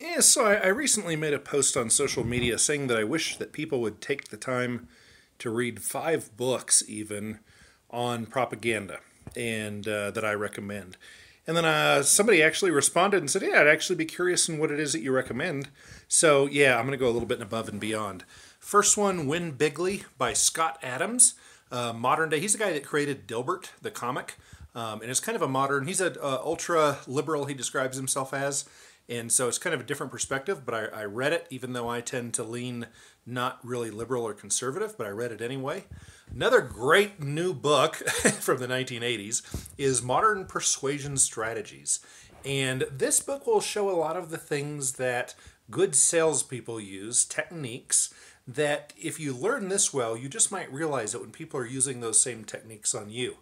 Yeah, so I, I recently made a post on social media saying that I wish that people would take the time to read five books, even on propaganda, and uh, that I recommend. And then uh, somebody actually responded and said, "Yeah, I'd actually be curious in what it is that you recommend." So yeah, I'm going to go a little bit above and beyond. First one, Win Bigly by Scott Adams. Uh, modern day. He's the guy that created Dilbert, the comic, um, and it's kind of a modern. He's an uh, ultra liberal. He describes himself as, and so it's kind of a different perspective. But I, I read it, even though I tend to lean not really liberal or conservative, but I read it anyway. Another great new book from the 1980s is Modern Persuasion Strategies. And this book will show a lot of the things that good salespeople use, techniques that if you learn this well, you just might realize that when people are using those same techniques on you.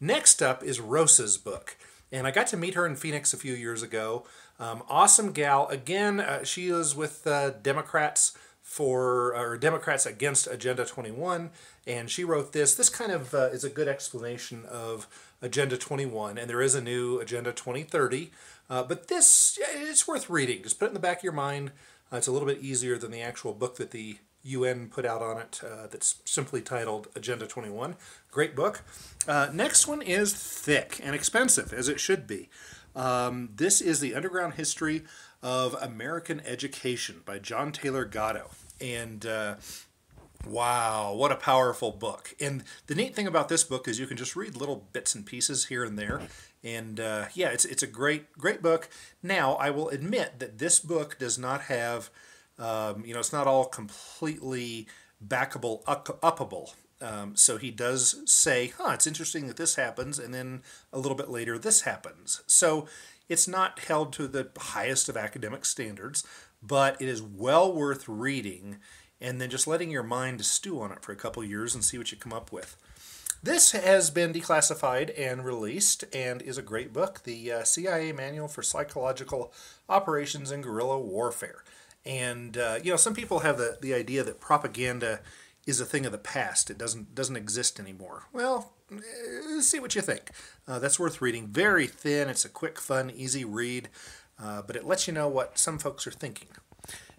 Next up is Rosa's book. And I got to meet her in Phoenix a few years ago. Um, awesome gal. Again, uh, she is with uh, Democrats for or Democrats against Agenda 21, and she wrote this. This kind of uh, is a good explanation of Agenda 21, and there is a new Agenda 2030. Uh, but this it's worth reading. Just put it in the back of your mind. Uh, it's a little bit easier than the actual book that the UN put out on it uh, that's simply titled Agenda 21. Great book. Uh, next one is thick and expensive, as it should be. Um, this is The Underground History of American Education by John Taylor Gatto. And uh, wow, what a powerful book. And the neat thing about this book is you can just read little bits and pieces here and there. And uh, yeah, it's, it's a great, great book. Now, I will admit that this book does not have um, you know, it's not all completely backable, up- upable. Um, so he does say, huh, it's interesting that this happens, and then a little bit later this happens. So it's not held to the highest of academic standards, but it is well worth reading and then just letting your mind stew on it for a couple years and see what you come up with. This has been declassified and released and is a great book the uh, CIA Manual for Psychological Operations in Guerrilla Warfare. And uh, you know, some people have the, the idea that propaganda is a thing of the past. It doesn't doesn't exist anymore. Well, uh, see what you think. Uh, that's worth reading. Very thin. It's a quick, fun, easy read, uh, but it lets you know what some folks are thinking.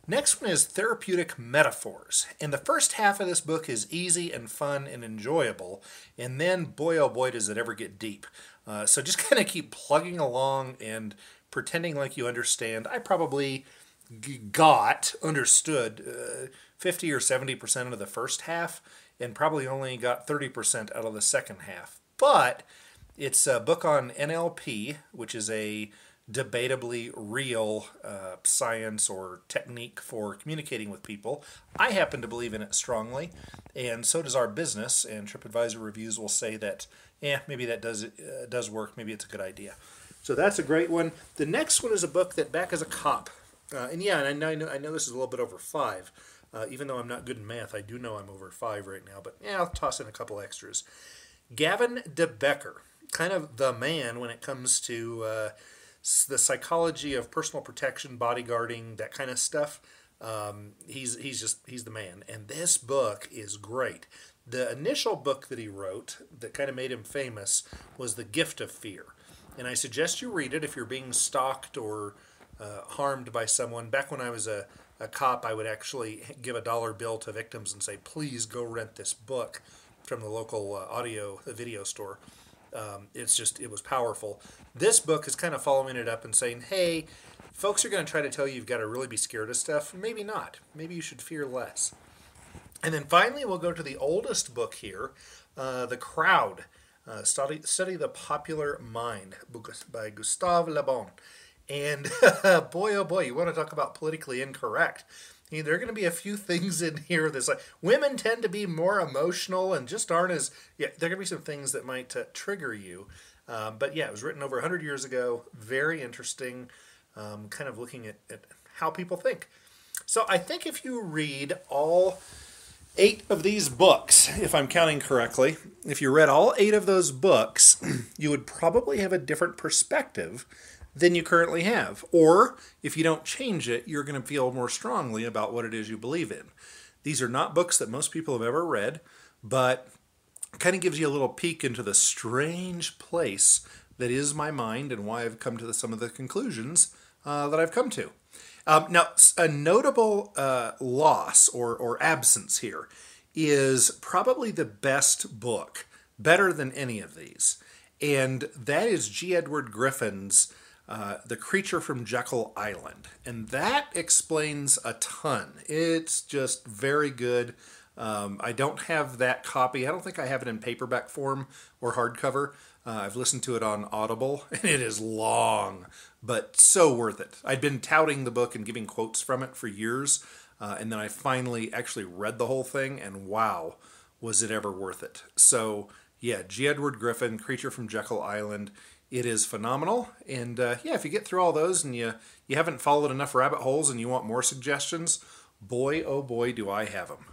Next one is Therapeutic Metaphors. And the first half of this book is easy and fun and enjoyable. And then, boy, oh boy, does it ever get deep. Uh, so just kind of keep plugging along and pretending like you understand. I probably got understood uh, 50 or 70% of the first half and probably only got 30% out of the second half. But it's a book on NLP, which is a debatably real uh, science or technique for communicating with people. I happen to believe in it strongly, and so does our business. And TripAdvisor reviews will say that, yeah, maybe that does uh, does work. Maybe it's a good idea. So that's a great one. The next one is a book that Back as a Cop uh, and yeah, and I know, I know this is a little bit over five. Uh, even though I'm not good in math, I do know I'm over five right now. But yeah, I'll toss in a couple extras. Gavin de Becker, kind of the man when it comes to uh, the psychology of personal protection, bodyguarding, that kind of stuff. Um, he's he's just he's the man, and this book is great. The initial book that he wrote that kind of made him famous was The Gift of Fear, and I suggest you read it if you're being stalked or uh, harmed by someone. Back when I was a, a cop, I would actually give a dollar bill to victims and say, please go rent this book from the local uh, audio video store. Um, it's just, it was powerful. This book is kind of following it up and saying, hey, folks are going to try to tell you you've got to really be scared of stuff. Maybe not. Maybe you should fear less. And then finally, we'll go to the oldest book here, uh, The Crowd. Uh, study, study the Popular Mind by Gustave Le Bon. And boy, oh boy, you want to talk about politically incorrect. I mean, there are going to be a few things in here that's like women tend to be more emotional and just aren't as yeah. There are going to be some things that might uh, trigger you, um, but yeah, it was written over 100 years ago. Very interesting, um, kind of looking at, at how people think. So I think if you read all eight of these books, if I'm counting correctly, if you read all eight of those books, you would probably have a different perspective than you currently have. Or if you don't change it, you're going to feel more strongly about what it is you believe in. These are not books that most people have ever read, but kind of gives you a little peek into the strange place that is my mind and why I've come to the, some of the conclusions uh, that I've come to. Um, now, a notable uh, loss or, or absence here is probably the best book, better than any of these. And that is G. Edward Griffin's uh, The Creature from Jekyll Island. And that explains a ton. It's just very good. Um, I don't have that copy. I don't think I have it in paperback form or hardcover. Uh, I've listened to it on Audible, and it is long, but so worth it. I'd been touting the book and giving quotes from it for years, uh, and then I finally actually read the whole thing, and wow, was it ever worth it? So, yeah, G. Edward Griffin, Creature from Jekyll Island. It is phenomenal, and uh, yeah, if you get through all those and you you haven't followed enough rabbit holes and you want more suggestions, boy oh boy do I have them.